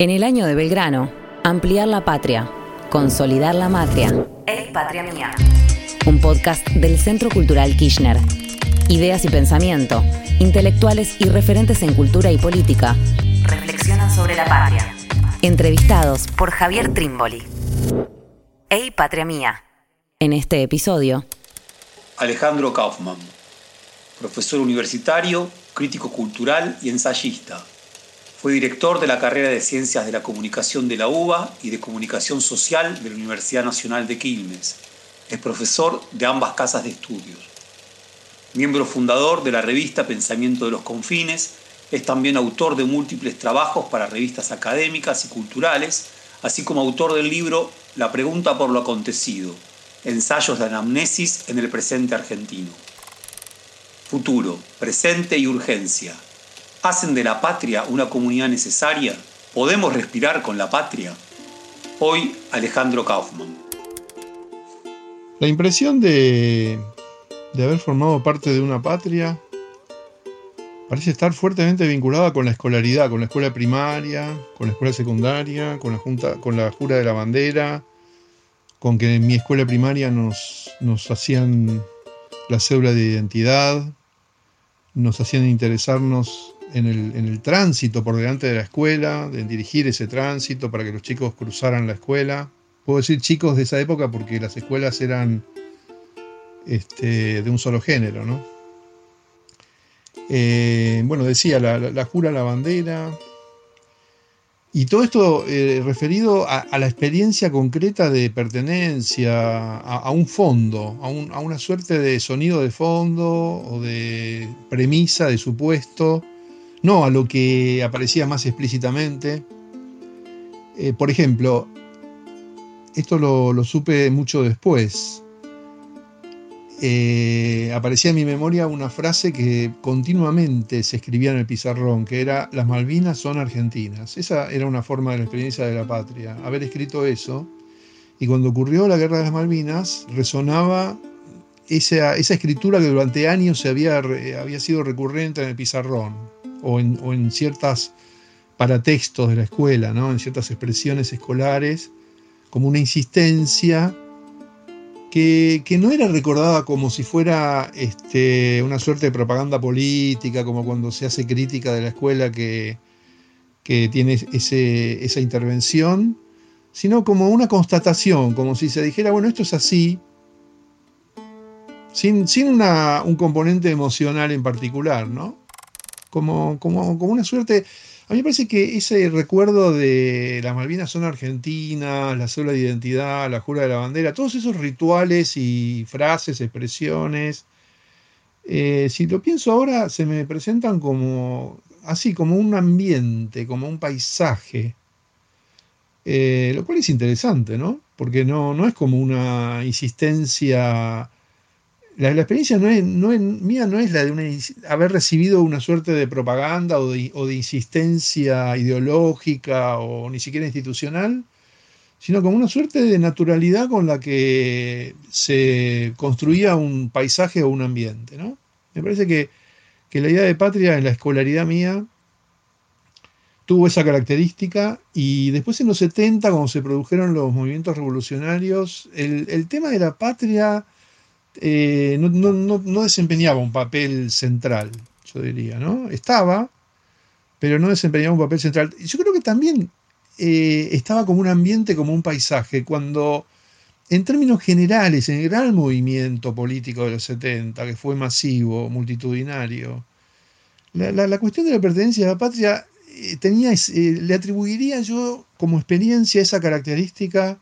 En el año de Belgrano, ampliar la patria, consolidar la matria. Ey, patria mía. Un podcast del Centro Cultural Kirchner. Ideas y pensamiento, intelectuales y referentes en cultura y política. Reflexionan sobre la patria. Entrevistados Por Javier Trimboli. Ey, patria mía. en este episodio. Alejandro Kaufman, profesor universitario, crítico cultural y ensayista. Fue director de la carrera de Ciencias de la Comunicación de la UBA y de Comunicación Social de la Universidad Nacional de Quilmes. Es profesor de ambas casas de estudios. Miembro fundador de la revista Pensamiento de los Confines, es también autor de múltiples trabajos para revistas académicas y culturales, así como autor del libro La pregunta por lo acontecido, ensayos de anamnesis en el presente argentino. Futuro, presente y urgencia. ¿Hacen de la patria una comunidad necesaria? ¿Podemos respirar con la patria? Hoy, Alejandro Kaufman. La impresión de, de haber formado parte de una patria parece estar fuertemente vinculada con la escolaridad, con la escuela primaria, con la escuela secundaria, con la, junta, con la jura de la bandera, con que en mi escuela primaria nos, nos hacían la cédula de identidad, nos hacían interesarnos en el, en tránsito por delante de la escuela, de dirigir ese tránsito para que los chicos cruzaran la escuela. Puedo decir chicos de esa época porque las escuelas eran este, de un solo género, ¿no? Eh, bueno, decía, la, la, la jura, la bandera. Y todo esto eh, referido a, la experiencia concreta de pertenencia a, un fondo, a, a, una suerte de sonido de fondo o de premisa, de supuesto, no a lo que aparecía más explícitamente. Eh, por ejemplo, esto lo, supe mucho después eh, aparecía en mi memoria una frase que continuamente se escribía en el pizarrón, que era las Malvinas son argentinas. Esa era una forma de la experiencia de la patria, haber escrito eso. Y cuando ocurrió la guerra de las Malvinas, resonaba esa, escritura que durante años se había sido recurrente en el pizarrón o en, o ciertas paratextos de la escuela, ¿no? en ciertas expresiones escolares, como una insistencia que, no era recordada como si fuera este, una suerte de propaganda política, como cuando se hace crítica de la escuela que, tiene esa intervención, sino como una constatación, como si se dijera, bueno, esto es así, sin, un componente emocional en particular, ¿no? Como, como, como una suerte... A mí me parece que ese recuerdo de las Malvinas son argentinas, la cédula de identidad, la jura de la bandera, todos esos rituales y frases, expresiones, eh, si lo pienso ahora, se me presentan como así, como un ambiente, como un paisaje, eh, lo cual es interesante, ¿no? Porque no, no es como una insistencia la, experiencia no es, mía no es la de una, haber recibido una suerte de propaganda o de, insistencia ideológica o ni siquiera institucional, sino como una suerte de naturalidad con la que se construía un paisaje o un ambiente. ¿no? Me parece que, que la idea de patria en la escolaridad mía tuvo esa característica y después en los 70, cuando se produjeron los movimientos revolucionarios, el tema de la patria eh, no, desempeñaba un papel central, yo diría, ¿no? Estaba, pero no desempeñaba un papel central. Yo creo que también eh, estaba como un ambiente, como un paisaje, cuando en términos generales, en el gran movimiento político de los 70, que fue masivo, multitudinario, la, cuestión de la pertenencia a la patria eh, tenía, le atribuiría yo como experiencia esa característica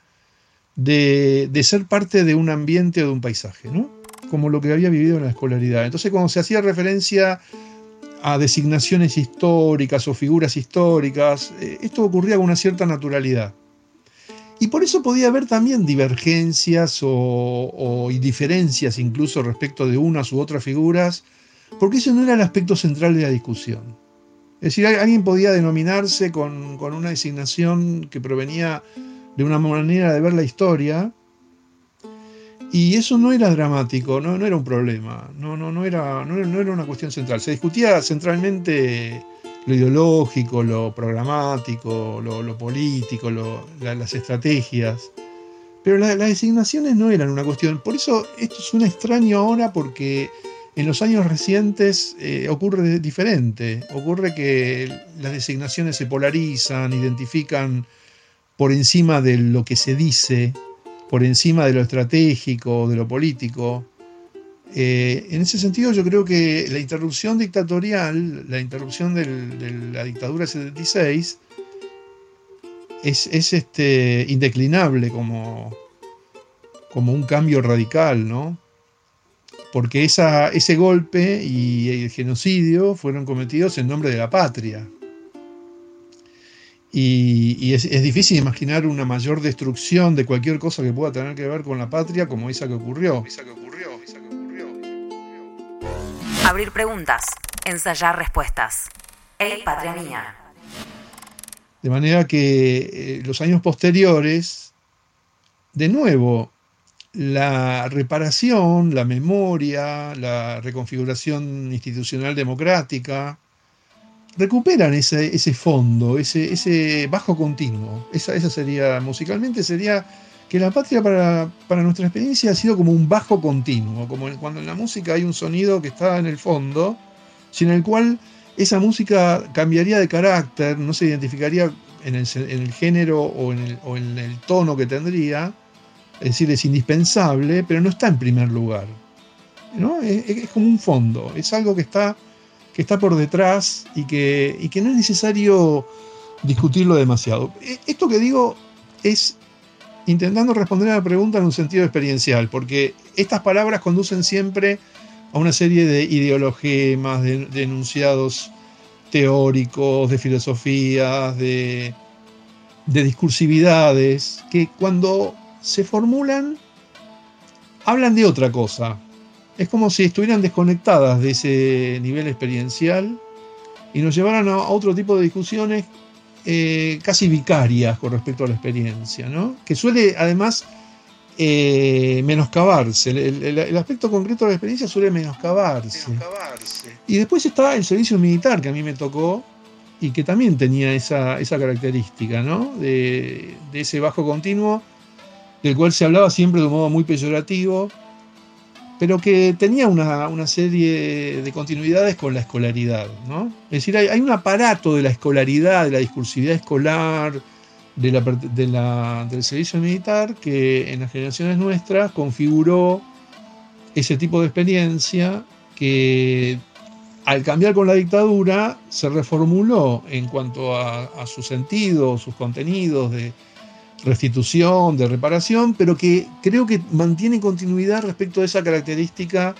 de, ser parte de un ambiente o de un paisaje, ¿no? Como lo que había vivido en la escolaridad. Entonces, cuando se hacía referencia a designaciones históricas o figuras históricas, eh, esto ocurría con una cierta naturalidad. Y por eso podía haber también divergencias o, diferencias incluso respecto de unas u otras figuras, porque eso no era el aspecto central de la discusión. Es decir, alguien podía denominarse con una designación que provenía de una manera de ver la historia. Y eso no era dramático, no, no era un problema, no, no, no, era, no, no, era una cuestión central. Se discutía centralmente lo ideológico, lo programático, lo, político, las estrategias. Pero las designaciones no eran una cuestión. Por eso esto es un extraño ahora porque en los años recientes eh, ocurre diferente. Ocurre que las designaciones se polarizan, identifican por encima de lo que se dice, por encima de lo estratégico, de lo político. Eh, en ese sentido yo creo que la interrupción dictatorial, la interrupción de la dictadura 76, es, este, indeclinable como, un cambio radical, ¿no? Porque ese golpe y el genocidio fueron cometidos en nombre de la patria. Y, es, difícil imaginar una mayor destrucción de cualquier cosa que pueda tener que ver con la patria como esa que ocurrió. Abrir preguntas, ensayar respuestas. El patria mía. De manera que eh, los años posteriores, de nuevo, la reparación, la memoria, la reconfiguración institucional democrática, recuperan ese, ese fondo, ese, ese, bajo continuo. Esa, esa, sería, musicalmente, sería que la patria para, para, nuestra experiencia ha sido como un bajo continuo, como cuando en la música hay un sonido que está en el fondo, sin el cual esa música cambiaría de carácter, no se identificaría en el, en el género o en el, o en el tono que tendría, es decir, es indispensable, pero no está en primer lugar. ¿no? Es, es como un fondo, es algo que está que está por detrás y que, que no es necesario discutirlo demasiado. E, esto que digo es intentando responder a la pregunta en un sentido experiencial, porque estas palabras conducen siempre a una serie de ideologías, de, enunciados teóricos, de filosofías, de discursividades, que cuando se formulan hablan de otra cosa, es como si estuvieran desconectadas de ese nivel experiencial y nos llevaran a otro tipo de discusiones eh, casi vicarias con respecto a la experiencia, ¿no? que suele además eh, menoscabarse. El, aspecto concreto de la experiencia suele menoscabarse. Y después está el servicio militar que a mí me tocó y que también tenía esa, característica ¿no? de, de ese bajo continuo del cual se hablaba siempre de un modo muy peyorativo pero que tenía una, serie de continuidades con la escolaridad. ¿no? Es decir, hay, un aparato de la escolaridad, de la discursividad escolar, de la, del servicio militar, que en las generaciones nuestras configuró ese tipo de experiencia que al cambiar con la dictadura se reformuló en cuanto a, a su sentido, sus contenidos de, restitución, de reparación, pero que creo que mantiene continuidad respecto a esa característica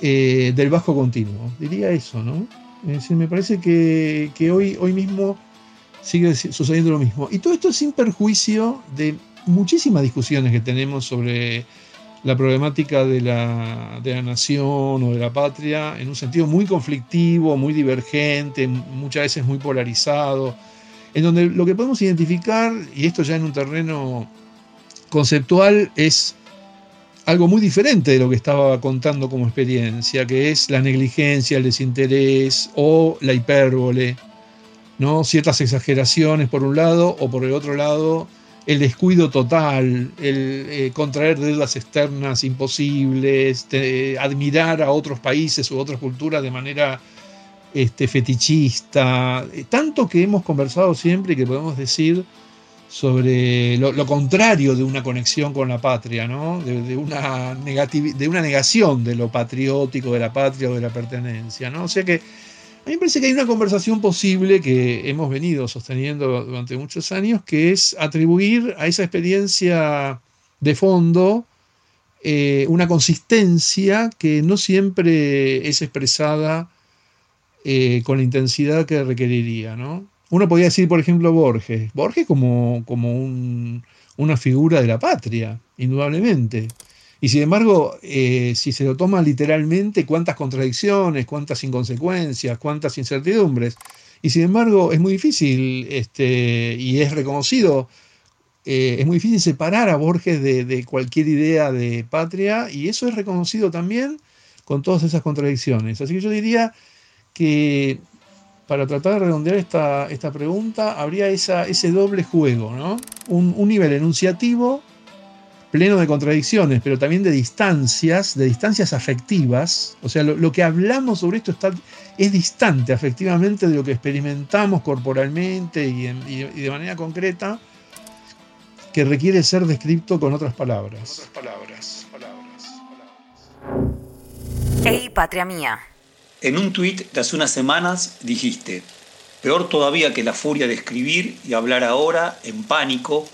eh, del bajo continuo. Diría eso, ¿no? Es decir, me parece que, hoy, hoy mismo sigue sucediendo lo mismo. Y todo esto sin perjuicio de muchísimas discusiones que tenemos sobre la problemática de la, de la, nación o de la patria en un sentido muy conflictivo, muy divergente, muchas veces muy polarizado en donde lo que podemos identificar, y esto ya en un terreno conceptual, es algo muy diferente de lo que estaba contando como experiencia, que es la negligencia, el desinterés o la hipérbole, ¿no? ciertas exageraciones por un lado o por el otro lado el descuido total, el eh, contraer deudas externas imposibles, admirar a otros países u otras culturas de manera este, fetichista, eh, tanto que hemos conversado siempre y que podemos decir sobre lo, contrario de una conexión con la patria, ¿no? de, una de una negación de lo patriótico, de la patria o de la pertenencia. ¿no? O sea que a mí me parece que hay una conversación posible que hemos venido sosteniendo durante muchos años, que es atribuir a esa experiencia de fondo eh, una consistencia que no siempre es expresada eh, con la intensidad que requeriría. ¿no? Uno podría decir, por ejemplo, Borges. Borges como, como una figura de la patria, indudablemente. Y sin embargo, eh, si se lo toma literalmente, cuántas contradicciones, cuántas inconsecuencias, cuántas incertidumbres. Y sin embargo, es muy difícil, este, y es reconocido, eh, es muy difícil separar a Borges de, de, cualquier idea de patria, y eso es reconocido también con todas esas contradicciones. Así que yo diría que para tratar de redondear esta, esta pregunta, habría esa, ese doble juego, ¿no? Un, un nivel enunciativo pleno de contradicciones, pero también de distancias, de distancias afectivas. O sea, lo, que hablamos sobre esto está, es distante afectivamente de lo que experimentamos corporalmente y, de manera concreta, que requiere ser descrito con otras palabras. Otras palabras, palabras, palabras. Hey, patria mía. En un tuit de hace unas semanas dijiste, peor todavía que la furia de escribir y hablar ahora en pánico,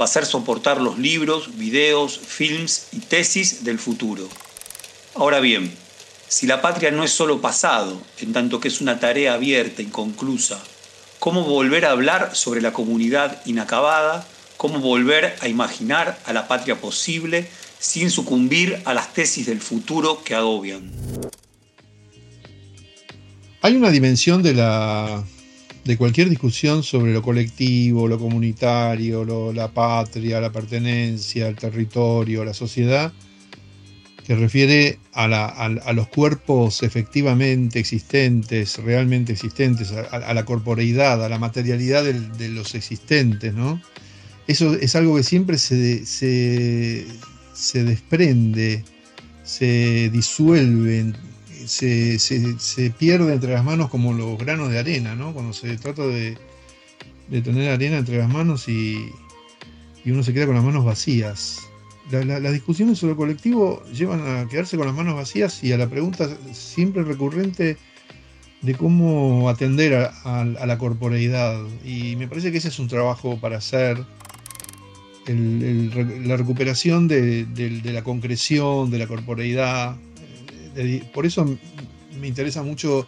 va a ser soportar los libros, videos, films y tesis del futuro. Ahora bien, si la patria no es solo pasado, en tanto que es una tarea abierta, inconclusa, ¿cómo volver a hablar sobre la comunidad inacabada? ¿Cómo volver a imaginar a la patria posible sin sucumbir a las tesis del futuro que agobian? Hay una dimensión de la de cualquier discusión sobre lo colectivo, lo comunitario, la patria, la pertenencia, el territorio, la sociedad, que refiere a, los cuerpos efectivamente existentes, realmente existentes, a, la corporeidad, a la materialidad de, los existentes. Eso es algo que siempre se, se desprende, se disuelve se, pierde entre las manos como los granos de arena, ¿no? Cuando se trata de, tener arena entre las manos y, uno se queda con las manos vacías. las discusiones sobre el colectivo llevan a quedarse con las manos vacías y a la pregunta siempre recurrente de cómo atender a, la corporeidad. Y me parece que ese es un trabajo para hacer. la recuperación de, de, la concreción, de la corporeidad, por eso me interesa mucho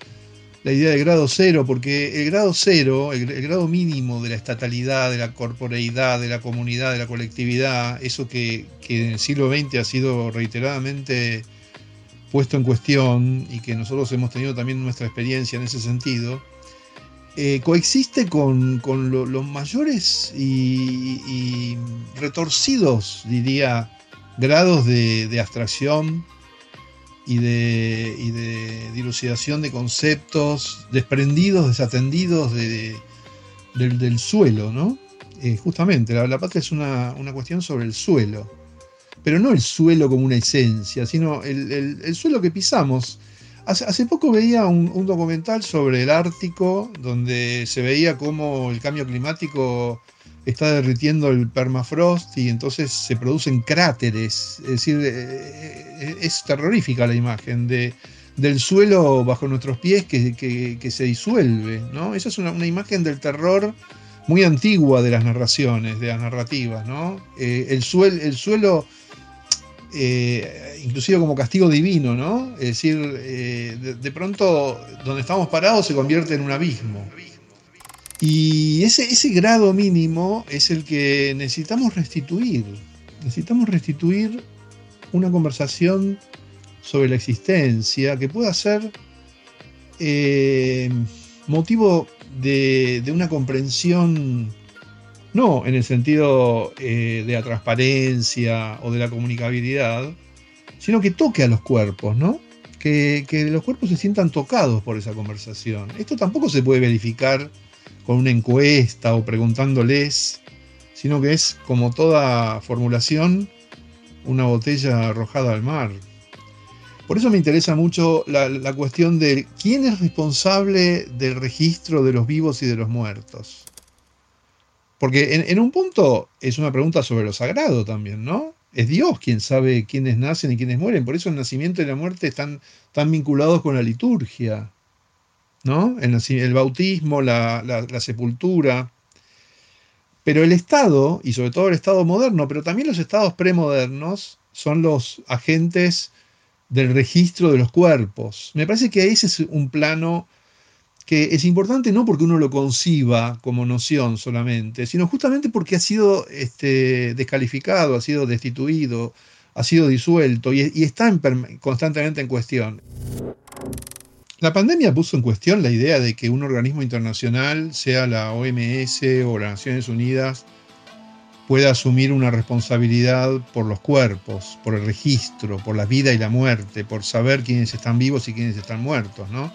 la idea del grado cero, porque el grado cero, el, grado mínimo de la estatalidad, de la corporeidad, de la comunidad, de la colectividad, eso que, en el siglo XX ha sido reiteradamente puesto en cuestión y que nosotros hemos tenido también nuestra experiencia en ese sentido, eh, coexiste con, los mayores y, retorcidos, diría, grados de abstracción y de, y de dilucidación de conceptos desprendidos, desatendidos de, del, suelo, ¿no? Eh, justamente, la, patria es una, cuestión sobre el suelo, pero no el suelo como una esencia, sino el, suelo que pisamos. Hace, hace poco veía un, documental sobre el Ártico, donde se veía cómo el cambio climático está derritiendo el permafrost y entonces se producen cráteres. Es decir, eh, eh, es terrorífica la imagen de, del suelo bajo nuestros pies que, se disuelve. ¿no? Esa es una, imagen del terror muy antigua de las narraciones, de las narrativas. ¿no? Eh, el, el suelo, inclusive como castigo divino, ¿no? es decir, de, de pronto donde estamos parados se convierte en un abismo. Y ese, ese grado mínimo es el que necesitamos restituir. Necesitamos restituir una conversación sobre la existencia que pueda ser eh, motivo de, una comprensión, no en el sentido eh, de la transparencia o de la comunicabilidad, sino que toque a los cuerpos, ¿no? Que, que los cuerpos se sientan tocados por esa conversación. Esto tampoco se puede verificar con una encuesta o preguntándoles, sino que es como toda formulación una botella arrojada al mar. Por eso me interesa mucho la, cuestión de quién es responsable del registro de los vivos y de los muertos. Porque en, un punto es una pregunta sobre lo sagrado también, ¿no? Es Dios quien sabe quiénes nacen y quiénes mueren. Por eso el nacimiento y la muerte están vinculados con la liturgia. ¿no? El, bautismo, la, sepultura. Pero el Estado, y sobre todo el Estado moderno, pero también los estados premodernos, son los agentes del registro de los cuerpos. Me parece que ese es un plano que es importante no porque uno lo conciba como noción solamente, sino justamente porque ha sido este, descalificado, ha sido destituido, ha sido disuelto y, está constantemente en cuestión. La pandemia puso en cuestión la idea de que un organismo internacional, sea la OMS o las Naciones Unidas, pueda asumir una responsabilidad por los cuerpos, por el registro, por la vida y la muerte, por saber quiénes están vivos y quiénes están muertos, ¿no?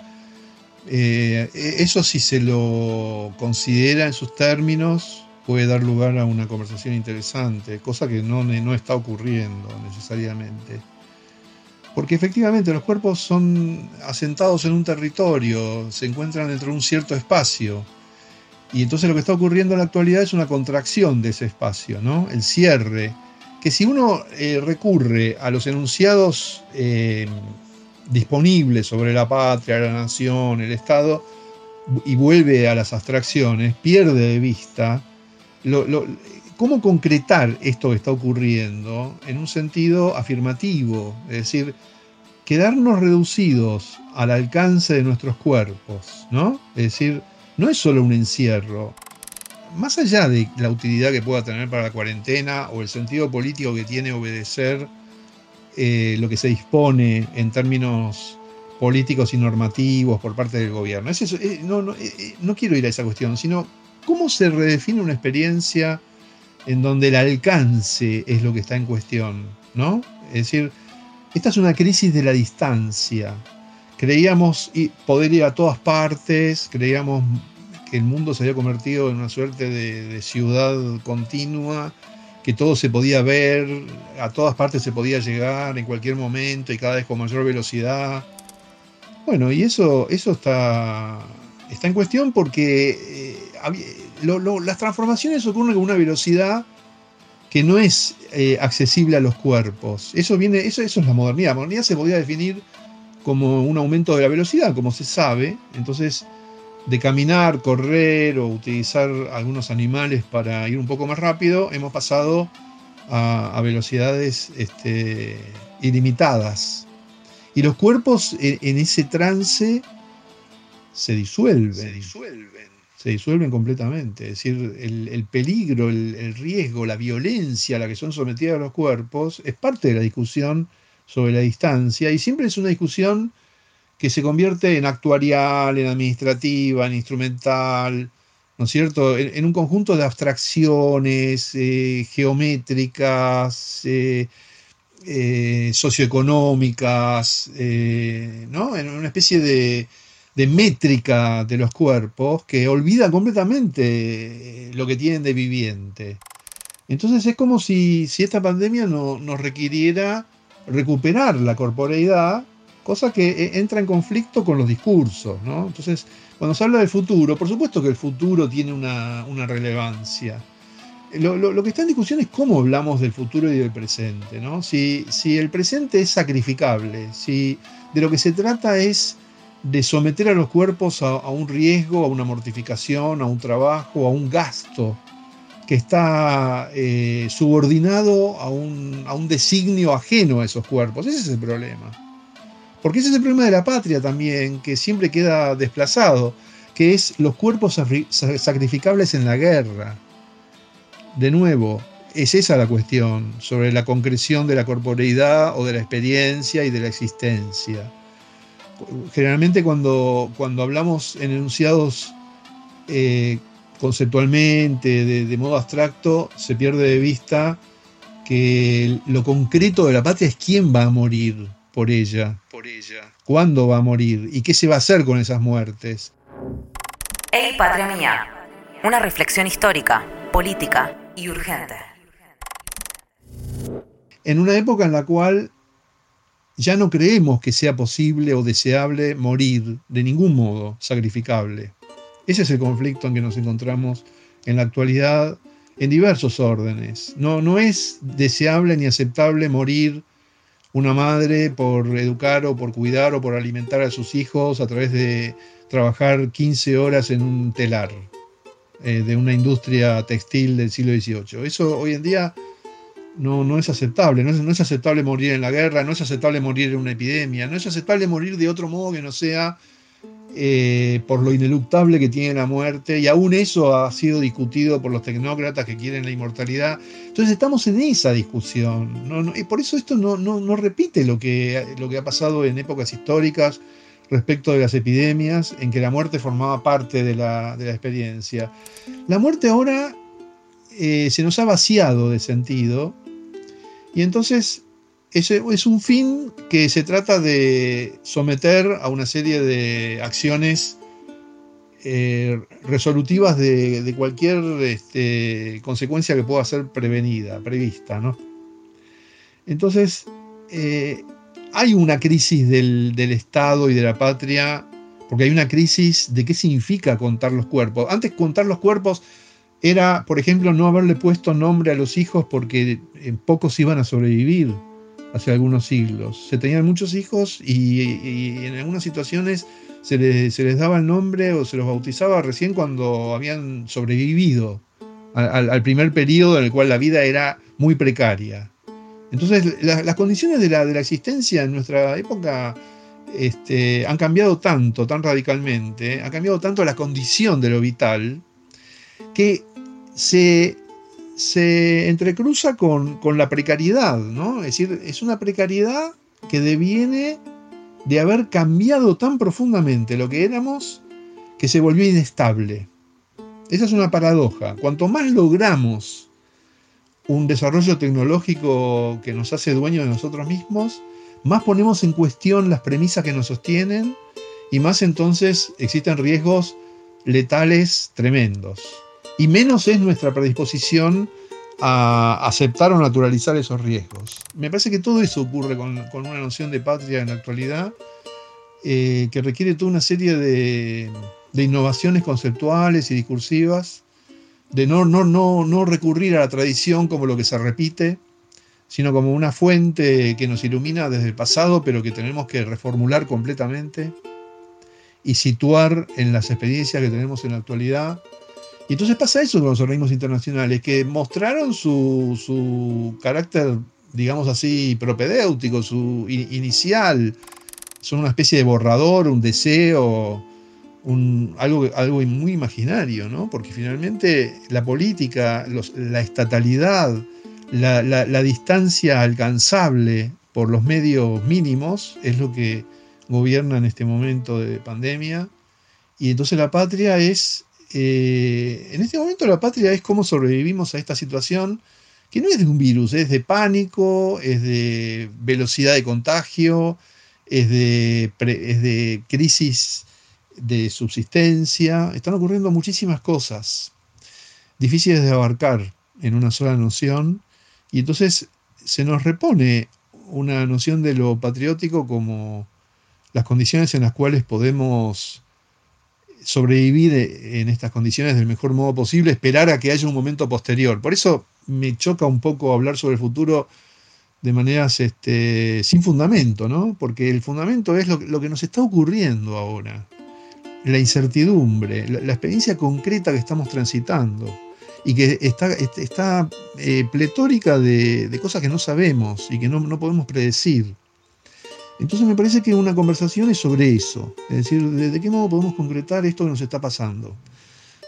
Eh, eso si se lo considera en sus términos puede dar lugar a una conversación interesante, cosa que no, no está ocurriendo necesariamente. Porque efectivamente los cuerpos son asentados en un territorio, se encuentran dentro de un cierto espacio. Y entonces lo que está ocurriendo en la actualidad es una contracción de ese espacio, ¿no? El cierre. Que si uno eh, recurre a los enunciados eh, disponible sobre la patria, la nación, el Estado, y vuelve a las abstracciones, pierde de vista cómo concretar esto que está ocurriendo en un sentido afirmativo, es decir, quedarnos reducidos al alcance de nuestros cuerpos, ¿no? Es decir, no es solo un encierro. Más allá de la utilidad que pueda tener para la cuarentena o el sentido político que tiene obedecer eh, lo que se dispone en términos políticos y normativos por parte del gobierno. Eh, no, eh, no, quiero ir a esa cuestión, sino cómo se redefine una experiencia en donde el alcance es lo que está en cuestión, ¿no? Es decir, esta es una crisis de la distancia. Creíamos poder ir a todas partes, creíamos que el mundo se había convertido en una suerte de ciudad continua que todo se podía ver, a todas partes se podía llegar en cualquier momento y cada vez con mayor velocidad. Bueno, y eso, eso está, está en cuestión porque eh, las transformaciones ocurren con una velocidad que no es eh, accesible a los cuerpos. Eso, viene, eso, eso es la modernidad. La modernidad se podía definir como un aumento de la velocidad, como se sabe. Entonces, de caminar, correr o utilizar algunos animales para ir un poco más rápido, hemos pasado a, velocidades este, ilimitadas. Y los cuerpos en, ese trance se disuelven. Se disuelven. Se disuelven completamente. Es decir, el, peligro, el, el, riesgo, la violencia a la que son sometidos los cuerpos es parte de la discusión sobre la distancia y siempre es una discusión que se convierte en actuarial, en administrativa, en instrumental, ¿no es cierto? En, un conjunto de abstracciones eh, geométricas, eh, eh, socioeconómicas, ¿no? En una especie de, de, métrica de los cuerpos que olvida completamente lo que tienen de viviente. Entonces es como si, si esta pandemia no, nos requiriera recuperar la corporeidad cosa que eh, entra en conflicto con los discursos, ¿no? Entonces, cuando se habla del futuro, por supuesto que el futuro tiene una, relevancia. Lo, que está en discusión es cómo hablamos del futuro y del presente, ¿no? Si, el presente es sacrificable, si de lo que se trata es de someter a los cuerpos a, un riesgo, a una mortificación, a un trabajo, a un gasto que está eh, subordinado a un designio ajeno a esos cuerpos. Ese es el problema. Porque ese es el problema de la patria también, que siempre queda desplazado, que es los cuerpos sacrificables en la guerra. De nuevo, es esa la cuestión, sobre la concreción de la corporeidad o de la experiencia y de la existencia. Generalmente cuando, cuando hablamos en enunciados eh, conceptualmente, de, de modo abstracto, se pierde de vista que lo concreto de la patria es quién va a morir, por ella. Por ella. ¿Cuándo va a morir? ¿Y qué se va a hacer con esas muertes? Ey, patria mía. Una reflexión histórica, política y urgente. En una época en la cual ya no creemos que sea posible o deseable morir de ningún modo sacrificable. Ese es el conflicto en que nos encontramos en la actualidad en diversos órdenes. No, no es deseable ni aceptable morir una madre por educar o por cuidar o por alimentar a sus hijos a través de trabajar 15 horas en un telar eh, de una industria textil del siglo XVIII. Eso hoy en día no, no es aceptable. No es, no es, aceptable morir en la guerra, no es aceptable morir en una epidemia, no es aceptable morir de otro modo que no sea eh, por lo ineluctable que tiene la muerte, y aún eso ha sido discutido por los tecnócratas que quieren la inmortalidad. Entonces estamos en esa discusión, y por eso esto no, no, repite lo que, lo que ha pasado en épocas históricas respecto de las epidemias, en que la muerte formaba parte de la, experiencia. La muerte ahora eh, se nos ha vaciado de sentido, y entonces es, es un fin que se trata de someter a una serie de acciones eh, resolutivas de, cualquier este, consecuencia que pueda ser prevenida, prevista. ¿no? Entonces, eh, hay una crisis del, Estado y de la patria, porque hay una crisis de qué significa contar los cuerpos. Antes contar los cuerpos era, por ejemplo, no haberle puesto nombre a los hijos porque en pocos iban a sobrevivir hace algunos siglos. Se tenían muchos hijos y en algunas situaciones se, les daba el nombre o se los bautizaba recién cuando habían sobrevivido al, primer periodo en el cual la vida era muy precaria. Entonces, las condiciones de la, existencia en nuestra época este, han cambiado tanto, tan radicalmente, ha cambiado tanto la condición de lo vital, que se, se entrecruza con, con, la precariedad, ¿no? Es decir, es una precariedad que deviene de haber cambiado tan profundamente lo que éramos que se volvió inestable. Esa es una paradoja. Cuanto más logramos un desarrollo tecnológico que nos hace dueño de nosotros mismos, más ponemos en cuestión las premisas que nos sostienen y más entonces existen riesgos letales tremendos. Y menos es nuestra predisposición a aceptar o naturalizar esos riesgos. Me parece que todo eso ocurre con, una noción de patria en la actualidad eh, que requiere toda una serie de, innovaciones conceptuales y discursivas, de no, no, no, no recurrir a la tradición como lo que se repite, sino como una fuente que nos ilumina desde el pasado, pero que tenemos que reformular completamente y situar en las experiencias que tenemos en la actualidad y entonces pasa eso con los organismos internacionales, que mostraron su, carácter, digamos así, propedéutico, su inicial. Son una especie de borrador, un deseo, un, algo, algo muy imaginario, ¿no? Porque finalmente la política, la estatalidad, la, la distancia alcanzable por los medios mínimos es lo que gobierna en este momento de pandemia. Y entonces la patria es eh, en este momento la patria es cómo sobrevivimos a esta situación, que no es de un virus, es de pánico, es de velocidad de contagio, es de, es de crisis de subsistencia. Están ocurriendo muchísimas cosas difíciles de abarcar en una sola noción, y entonces se nos repone una noción de lo patriótico como las condiciones en las cuales podemos sobrevivir en estas condiciones del mejor modo posible, esperar a que haya un momento posterior. Por eso me choca un poco hablar sobre el futuro de maneras este, sin fundamento, ¿no? Porque el fundamento es lo, que nos está ocurriendo ahora, la incertidumbre, la, experiencia concreta que estamos transitando y que está, está eh, pletórica de, cosas que no sabemos y que no, no podemos predecir. Entonces me parece que una conversación es sobre eso, es decir, de, qué modo podemos concretar esto que nos está pasando,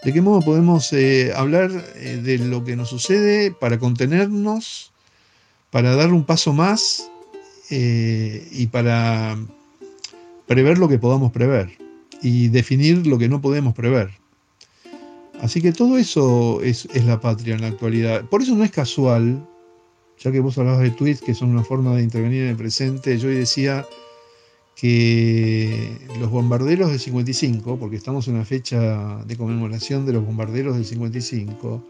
de qué modo podemos eh, hablar eh, de lo que nos sucede para contenernos, para dar un paso más eh, y para prever lo que podamos prever y definir lo que no podemos prever. Así que todo eso es, es la patria en la actualidad. Por eso no es casual ya que vos hablabas de tweets, que son una forma de intervenir en el presente, yo hoy decía que los bombarderos del 55, porque estamos en una fecha de conmemoración de los bombarderos del 55,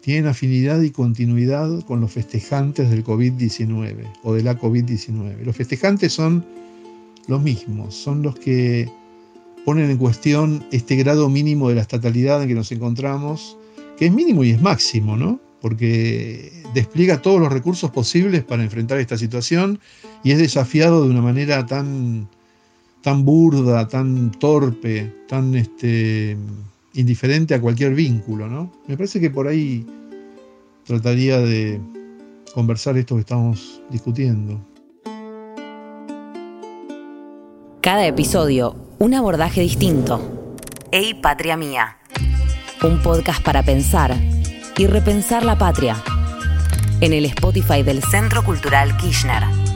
tienen afinidad y continuidad con los festejantes del COVID-19 o de la COVID-19. Los festejantes son los mismos, son los que ponen en cuestión este grado mínimo de la estatalidad en que nos encontramos, que es mínimo y es máximo, ¿no? Porque despliega todos los recursos posibles para enfrentar esta situación y es desafiado de una manera tan, tan burda, tan torpe, tan este, indiferente a cualquier vínculo. ¿no? Me parece que por ahí trataría de conversar esto que estamos discutiendo. Cada episodio, un abordaje distinto. Ey, patria mía. Un podcast para pensar y repensar la patria. En el Spotify del Centro Cultural Kirchner.